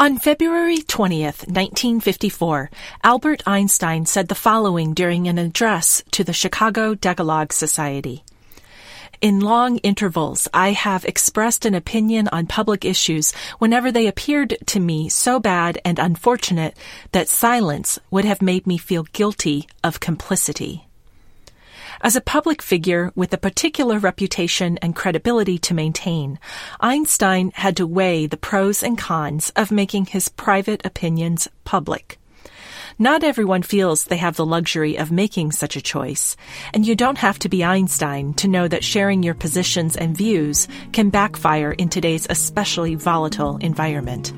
On February 20th, 1954, Albert Einstein said the following during an address to the Chicago Decalogue Society. In long intervals, I have expressed an opinion on public issues whenever they appeared to me so bad and unfortunate that silence would have made me feel guilty of complicity. As a public figure with a particular reputation and credibility to maintain, Einstein had to weigh the pros and cons of making his private opinions public. Not everyone feels they have the luxury of making such a choice, and you don't have to be Einstein to know that sharing your positions and views can backfire in today's especially volatile environment.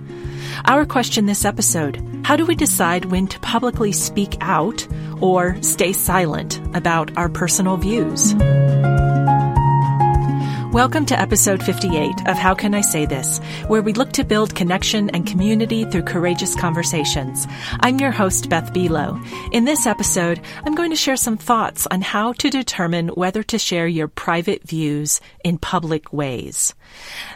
Our question this episode How do we decide when to publicly speak out or stay silent about our personal views? Welcome to episode 58 of How Can I Say This, where we look to build connection and community through courageous conversations. I'm your host, Beth Buelow. In this episode, I'm going to share some thoughts on how to determine whether to share your private views in public ways.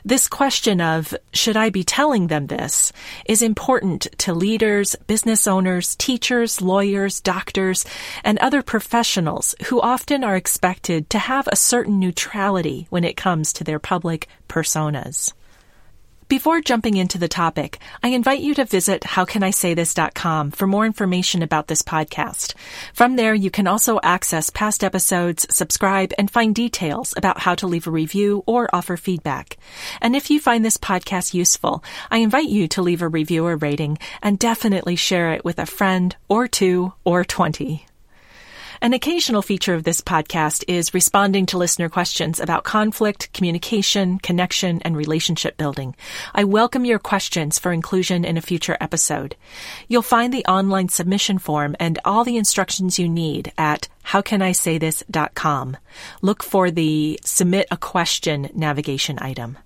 This question of, should I be telling them this, is important to leaders, business owners, teachers, lawyers, doctors, and other professionals who often are expected to have a certain neutrality when it comes to their public personas. Before jumping into the topic, I invite you to visit howcanisaythis.com for more information about this podcast. From there, you can also access past episodes, subscribe, and find details about how to leave a review or offer feedback. And if you find this podcast useful, I invite you to leave a review or rating and definitely share it with a friend or two or 20. An occasional feature of this podcast is responding to listener questions about conflict, communication, connection, and relationship building. I welcome your questions for inclusion in a future episode. You'll find the online submission form and all the instructions you need at howcanisaythis.com. Look for the submit a question navigation item.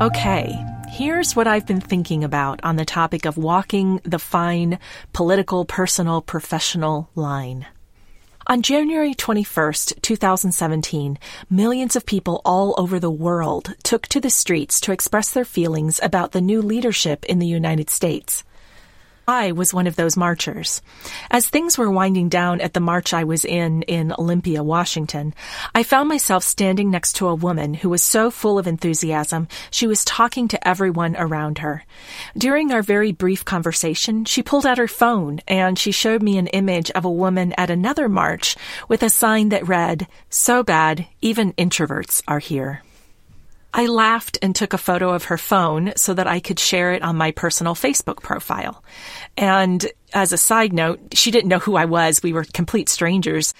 Okay, Here's what I've been thinking about on the topic of walking the fine political, personal, professional line. On January 21st, 2017, millions of people all over the world took to the streets to express their feelings about the new leadership in the United States. I was one of those marchers. As things were winding down at the march I was in in Olympia, Washington, I found myself standing next to a woman who was so full of enthusiasm she was talking to everyone around her. During our very brief conversation, she pulled out her phone and she showed me an image of a woman at another march with a sign that read, So bad, even introverts are here. I laughed and took a photo of her phone so that I could share it on my personal Facebook profile. And as a side note, she didn't know who I was. We were complete strangers.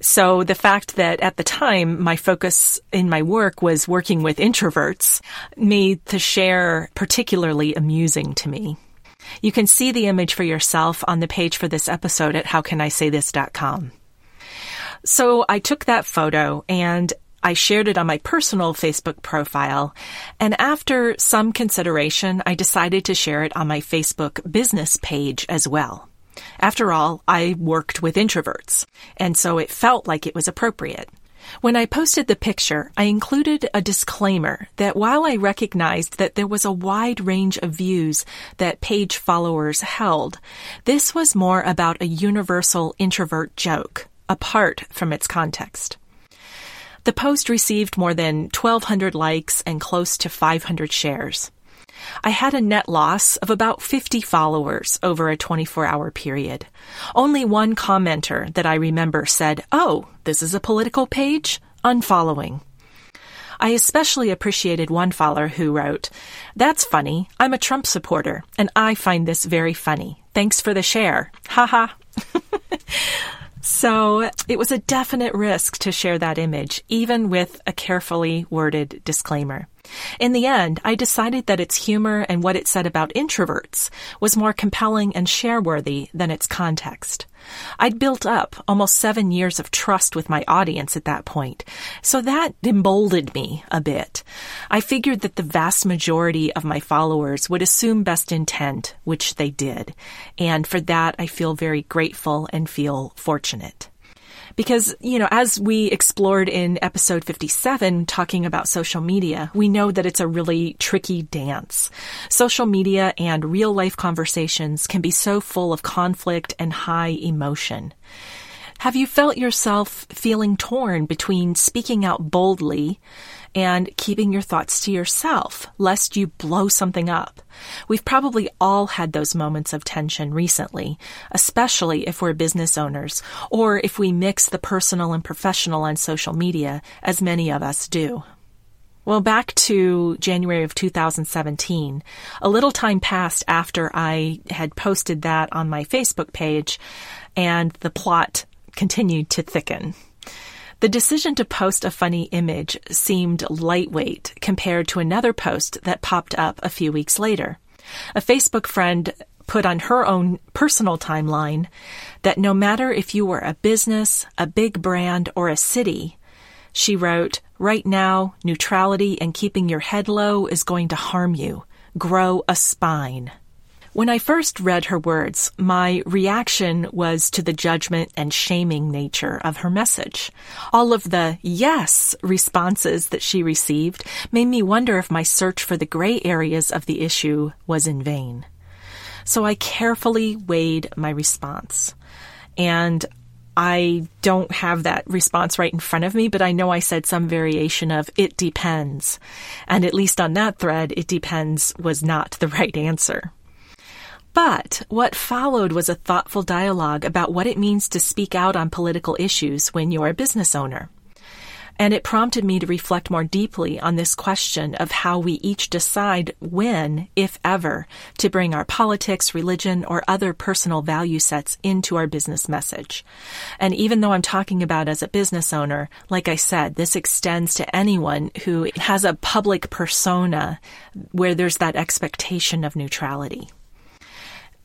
So the fact that at the time my focus in my work was working with introverts made the share particularly amusing to me. You can see the image for yourself on the page for this episode at howcanisaythis.com. So I took that photo and I shared it on my personal Facebook profile, and after some consideration, I decided to share it on my Facebook business page as well. After all, I worked with introverts, and so it felt like it was appropriate. When I posted the picture, I included a disclaimer that while I recognized that there was a wide range of views that page followers held, this was more about a universal introvert joke, apart from its context. The post received more than 1,200 likes and close to 500 shares. I had a net loss of about 50 followers over a 24 hour period. Only one commenter that I remember said, Oh, this is a political page? Unfollowing. I especially appreciated one follower who wrote, That's funny. I'm a Trump supporter, and I find this very funny. Thanks for the share. Ha ha. So it was a definite risk to share that image, even with a carefully worded disclaimer. In the end, I decided that its humor and what it said about introverts was more compelling and share-worthy than its context. I'd built up almost seven years of trust with my audience at that point, so that emboldened me a bit. I figured that the vast majority of my followers would assume best intent, which they did, and for that I feel very grateful and feel fortunate. Because, you know, as we explored in episode 57, talking about social media, we know that it's a really tricky dance. Social media and real life conversations can be so full of conflict and high emotion. Have you felt yourself feeling torn between speaking out boldly and keeping your thoughts to yourself, lest you blow something up? We've probably all had those moments of tension recently, especially if we're business owners or if we mix the personal and professional on social media, as many of us do. Well, back to January of 2017, a little time passed after I had posted that on my Facebook page, and the plot continued to thicken. The decision to post a funny image seemed lightweight compared to another post that popped up a few weeks later. A Facebook friend put on her own personal timeline that no matter if you were a business, a big brand, or a city, she wrote, Right now, neutrality and keeping your head low is going to harm you. Grow a spine. When I first read her words, my reaction was to the judgment and shaming nature of her message. All of the yes responses that she received made me wonder if my search for the gray areas of the issue was in vain. So I carefully weighed my response. And I don't have that response right in front of me, but I know I said some variation of it depends. And at least on that thread, it depends was not the right answer. But what followed was a thoughtful dialogue about what it means to speak out on political issues when you're a business owner. And it prompted me to reflect more deeply on this question of how we each decide when, if ever, to bring our politics, religion, or other personal value sets into our business message. And even though I'm talking about as a business owner, like I said, this extends to anyone who has a public persona where there's that expectation of neutrality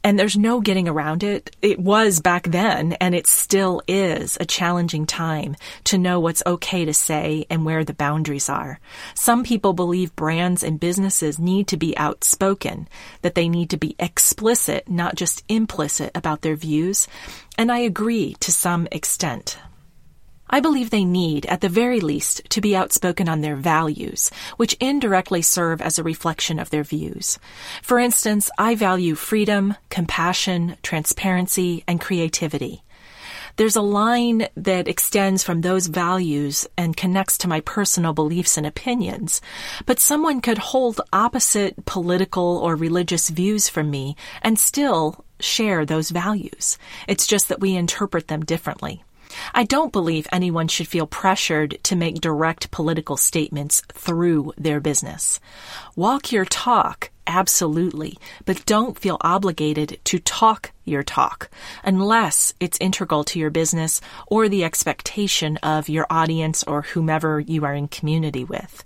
and there's no getting around it. It was back then, and it still is a challenging time to know what's okay to say and where the boundaries are. Some people believe brands and businesses need to be outspoken, that they need to be explicit, not just implicit about their views, and I agree to some extent. I believe they need, at the very least, to be outspoken on their values, which indirectly serve as a reflection of their views. For instance, I value freedom, compassion, transparency, and creativity. There's a line that extends from those values and connects to my personal beliefs and opinions, but someone could hold opposite political or religious views from me and still share those values. It's just that we interpret them differently. I don't believe anyone should feel pressured to make direct political statements through their business. Walk your talk, absolutely, but don't feel obligated to talk your talk unless it's integral to your business or the expectation of your audience or whomever you are in community with.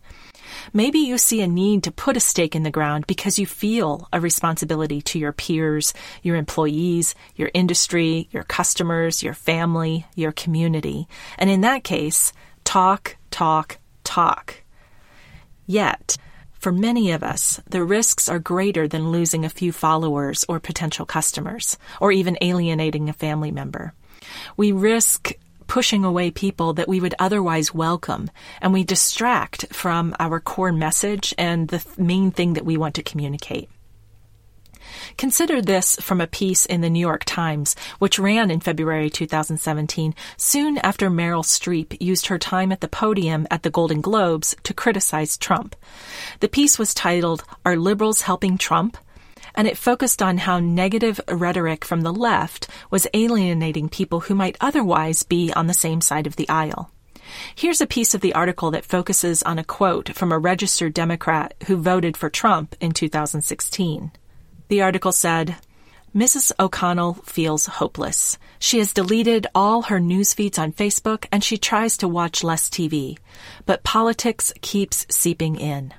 Maybe you see a need to put a stake in the ground because you feel a responsibility to your peers, your employees, your industry, your customers, your family, your community. And in that case, talk, talk, talk. Yet, for many of us, the risks are greater than losing a few followers or potential customers, or even alienating a family member. We risk pushing away people that we would otherwise welcome, and we distract from our core message and the main thing that we want to communicate. Consider this from a piece in the New York Times, which ran in February 2017, soon after Meryl Streep used her time at the podium at the Golden Globes to criticize Trump. The piece was titled, Are Liberals Helping Trump? And it focused on how negative rhetoric from the left was alienating people who might otherwise be on the same side of the aisle. Here's a piece of the article that focuses on a quote from a registered Democrat who voted for Trump in 2016. The article said, Mrs. O'Connell feels hopeless. She has deleted all her news feeds on Facebook and she tries to watch less TV. But politics keeps seeping in.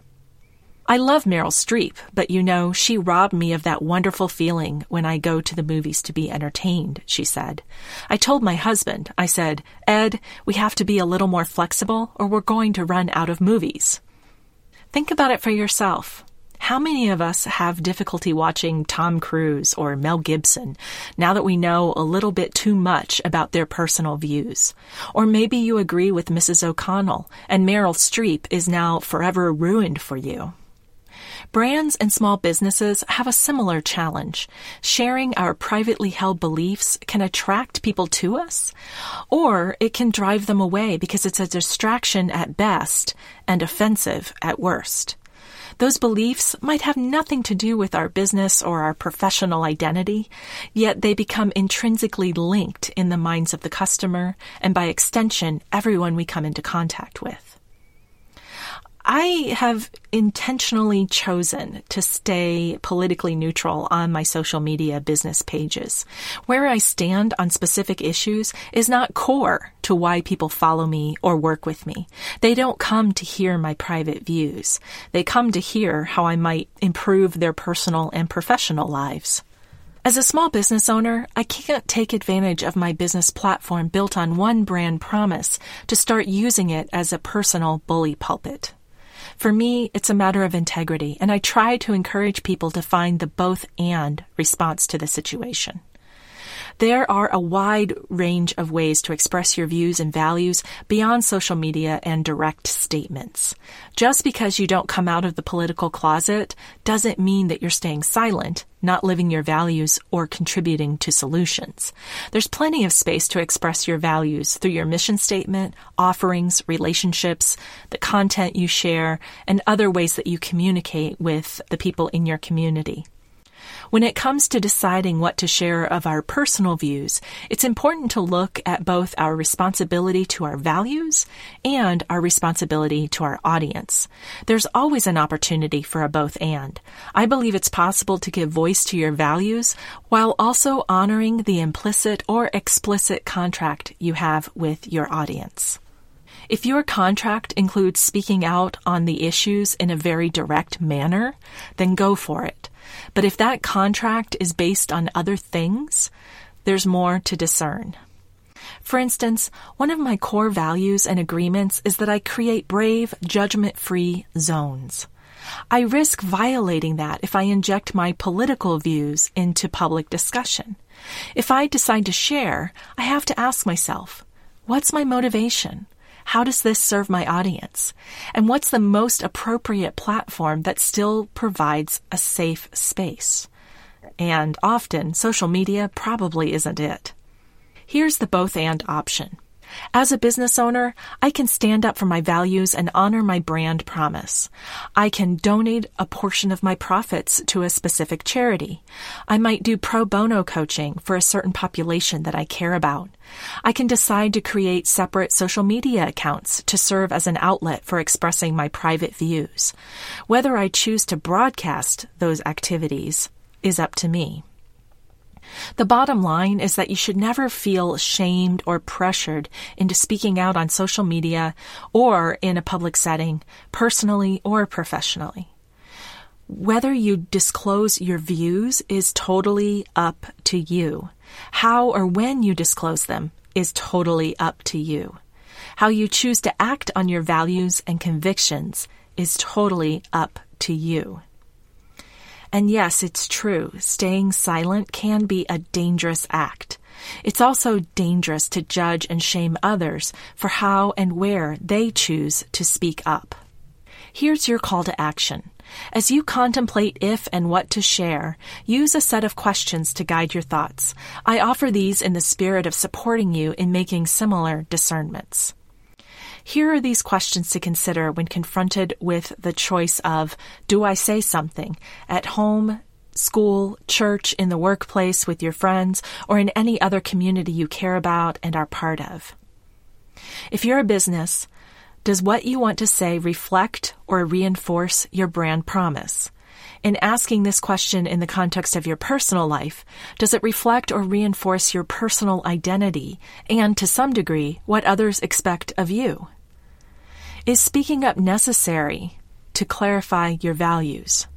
I love Meryl Streep, but you know, she robbed me of that wonderful feeling when I go to the movies to be entertained, she said. I told my husband, I said, Ed, we have to be a little more flexible or we're going to run out of movies. Think about it for yourself. How many of us have difficulty watching Tom Cruise or Mel Gibson now that we know a little bit too much about their personal views? Or maybe you agree with Mrs. O'Connell and Meryl Streep is now forever ruined for you. Brands and small businesses have a similar challenge. Sharing our privately held beliefs can attract people to us, or it can drive them away because it's a distraction at best and offensive at worst. Those beliefs might have nothing to do with our business or our professional identity, yet they become intrinsically linked in the minds of the customer and by extension, everyone we come into contact with. I have intentionally chosen to stay politically neutral on my social media business pages. Where I stand on specific issues is not core to why people follow me or work with me. They don't come to hear my private views. They come to hear how I might improve their personal and professional lives. As a small business owner, I can't take advantage of my business platform built on one brand promise to start using it as a personal bully pulpit. For me, it's a matter of integrity, and I try to encourage people to find the both and response to the situation. There are a wide range of ways to express your views and values beyond social media and direct statements. Just because you don't come out of the political closet doesn't mean that you're staying silent, not living your values, or contributing to solutions. There's plenty of space to express your values through your mission statement, offerings, relationships, the content you share, and other ways that you communicate with the people in your community. When it comes to deciding what to share of our personal views, it's important to look at both our responsibility to our values and our responsibility to our audience. There's always an opportunity for a both and. I believe it's possible to give voice to your values while also honoring the implicit or explicit contract you have with your audience. If your contract includes speaking out on the issues in a very direct manner, then go for it. But if that contract is based on other things, there's more to discern. For instance, one of my core values and agreements is that I create brave, judgment free zones. I risk violating that if I inject my political views into public discussion. If I decide to share, I have to ask myself, what's my motivation? How does this serve my audience? And what's the most appropriate platform that still provides a safe space? And often, social media probably isn't it. Here's the both and option. As a business owner, I can stand up for my values and honor my brand promise. I can donate a portion of my profits to a specific charity. I might do pro bono coaching for a certain population that I care about. I can decide to create separate social media accounts to serve as an outlet for expressing my private views. Whether I choose to broadcast those activities is up to me. The bottom line is that you should never feel shamed or pressured into speaking out on social media or in a public setting, personally or professionally. Whether you disclose your views is totally up to you. How or when you disclose them is totally up to you. How you choose to act on your values and convictions is totally up to you. And yes, it's true, staying silent can be a dangerous act. It's also dangerous to judge and shame others for how and where they choose to speak up. Here's your call to action. As you contemplate if and what to share, use a set of questions to guide your thoughts. I offer these in the spirit of supporting you in making similar discernments. Here are these questions to consider when confronted with the choice of do I say something at home, school, church, in the workplace, with your friends, or in any other community you care about and are part of? If you're a business, does what you want to say reflect or reinforce your brand promise? In asking this question in the context of your personal life, does it reflect or reinforce your personal identity and, to some degree, what others expect of you? Is speaking up necessary to clarify your values?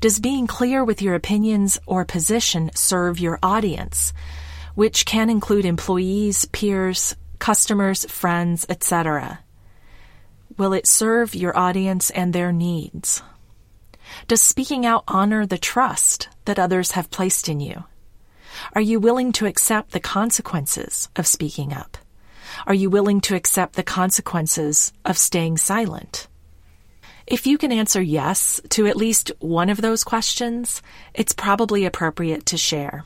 Does being clear with your opinions or position serve your audience, which can include employees, peers, customers, friends, etc.? Will it serve your audience and their needs? Does speaking out honor the trust that others have placed in you? Are you willing to accept the consequences of speaking up? Are you willing to accept the consequences of staying silent? If you can answer yes to at least one of those questions, it's probably appropriate to share.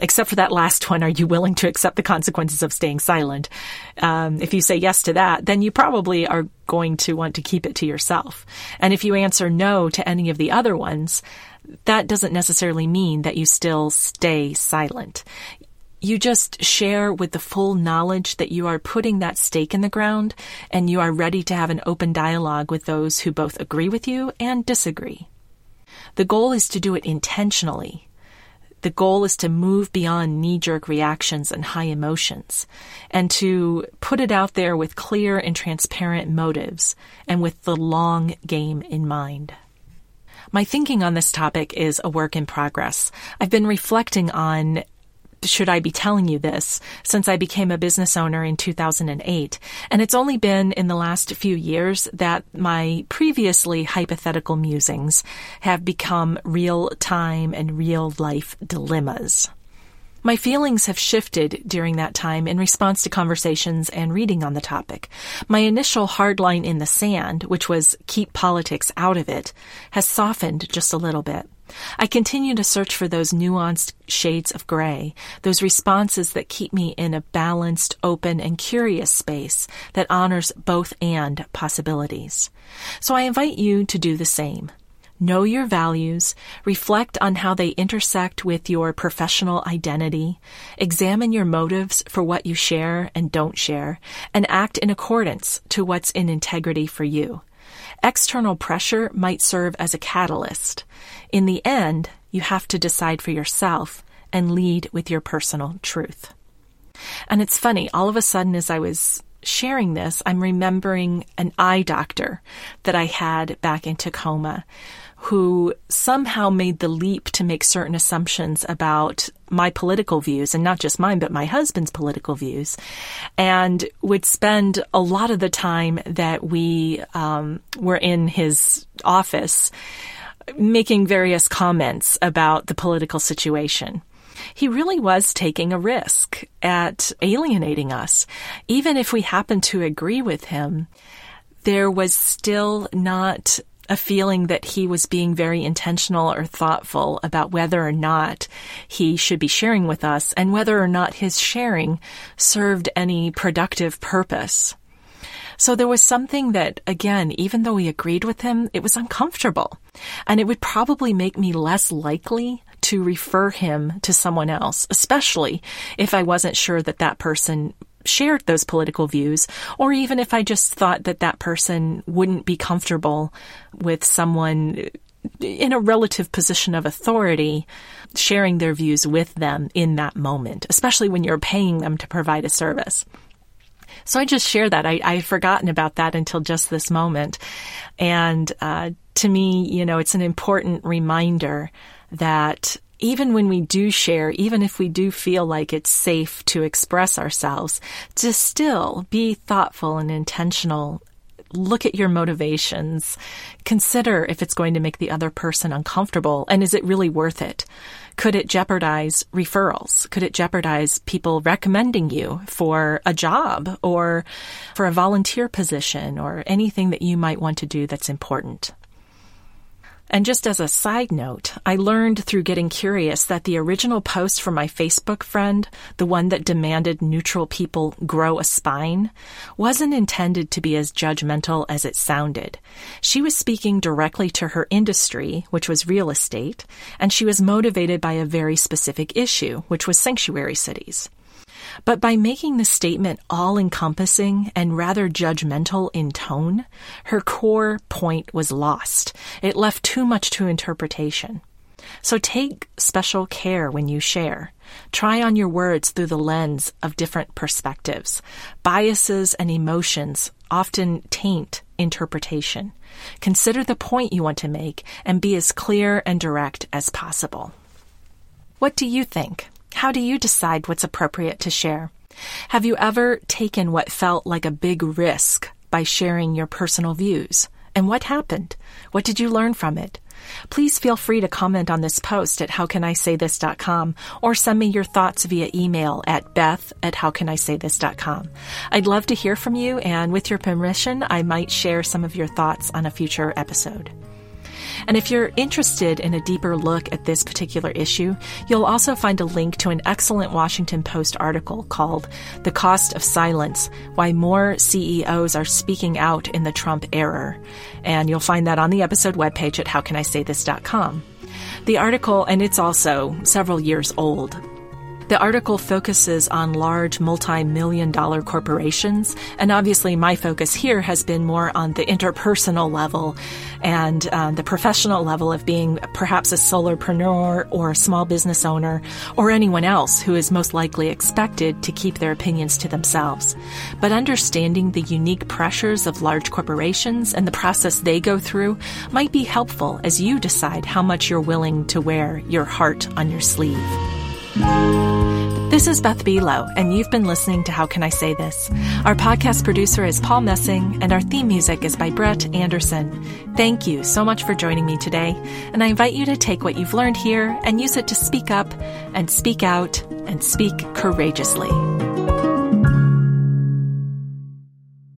Except for that last one, are you willing to accept the consequences of staying silent? Um, if you say yes to that, then you probably are going to want to keep it to yourself. And if you answer no to any of the other ones, that doesn't necessarily mean that you still stay silent. You just share with the full knowledge that you are putting that stake in the ground and you are ready to have an open dialogue with those who both agree with you and disagree. The goal is to do it intentionally. The goal is to move beyond knee jerk reactions and high emotions and to put it out there with clear and transparent motives and with the long game in mind. My thinking on this topic is a work in progress. I've been reflecting on should I be telling you this since I became a business owner in 2008. And it's only been in the last few years that my previously hypothetical musings have become real time and real life dilemmas. My feelings have shifted during that time in response to conversations and reading on the topic. My initial hard line in the sand, which was keep politics out of it, has softened just a little bit. I continue to search for those nuanced shades of gray, those responses that keep me in a balanced, open, and curious space that honors both and possibilities. So I invite you to do the same. Know your values, reflect on how they intersect with your professional identity, examine your motives for what you share and don't share, and act in accordance to what's in integrity for you. External pressure might serve as a catalyst. In the end, you have to decide for yourself and lead with your personal truth. And it's funny, all of a sudden, as I was sharing this, I'm remembering an eye doctor that I had back in Tacoma who somehow made the leap to make certain assumptions about my political views and not just mine, but my husband's political views and would spend a lot of the time that we um, were in his office making various comments about the political situation he really was taking a risk at alienating us. Even if we happened to agree with him, there was still not a feeling that he was being very intentional or thoughtful about whether or not he should be sharing with us and whether or not his sharing served any productive purpose. So there was something that, again, even though we agreed with him, it was uncomfortable. And it would probably make me less likely to refer him to someone else, especially if I wasn't sure that that person shared those political views, or even if I just thought that that person wouldn't be comfortable with someone in a relative position of authority sharing their views with them in that moment, especially when you're paying them to provide a service. So I just share that. I, I had forgotten about that until just this moment. And uh, to me, you know, it's an important reminder that even when we do share, even if we do feel like it's safe to express ourselves, to still be thoughtful and intentional. Look at your motivations. Consider if it's going to make the other person uncomfortable and is it really worth it? Could it jeopardize referrals? Could it jeopardize people recommending you for a job or for a volunteer position or anything that you might want to do that's important? And just as a side note, I learned through getting curious that the original post from my Facebook friend, the one that demanded neutral people grow a spine, wasn't intended to be as judgmental as it sounded. She was speaking directly to her industry, which was real estate, and she was motivated by a very specific issue, which was sanctuary cities. But by making the statement all encompassing and rather judgmental in tone, her core point was lost. It left too much to interpretation. So take special care when you share. Try on your words through the lens of different perspectives. Biases and emotions often taint interpretation. Consider the point you want to make and be as clear and direct as possible. What do you think? How do you decide what's appropriate to share? Have you ever taken what felt like a big risk by sharing your personal views? And what happened? What did you learn from it? Please feel free to comment on this post at howcanisaythis.com or send me your thoughts via email at beth at howcanisaythis.com. I'd love to hear from you, and with your permission, I might share some of your thoughts on a future episode. And if you're interested in a deeper look at this particular issue, you'll also find a link to an excellent Washington Post article called The Cost of Silence Why More CEOs Are Speaking Out in the Trump Era. And you'll find that on the episode webpage at howcanisaythis.com. The article, and it's also several years old, the article focuses on large multi million dollar corporations, and obviously my focus here has been more on the interpersonal level and um, the professional level of being perhaps a solopreneur or a small business owner or anyone else who is most likely expected to keep their opinions to themselves. But understanding the unique pressures of large corporations and the process they go through might be helpful as you decide how much you're willing to wear your heart on your sleeve. This is Beth Buelow, and you've been listening to How Can I Say This? Our podcast producer is Paul Messing, and our theme music is by Brett Anderson. Thank you so much for joining me today, and I invite you to take what you've learned here and use it to speak up and speak out and speak courageously.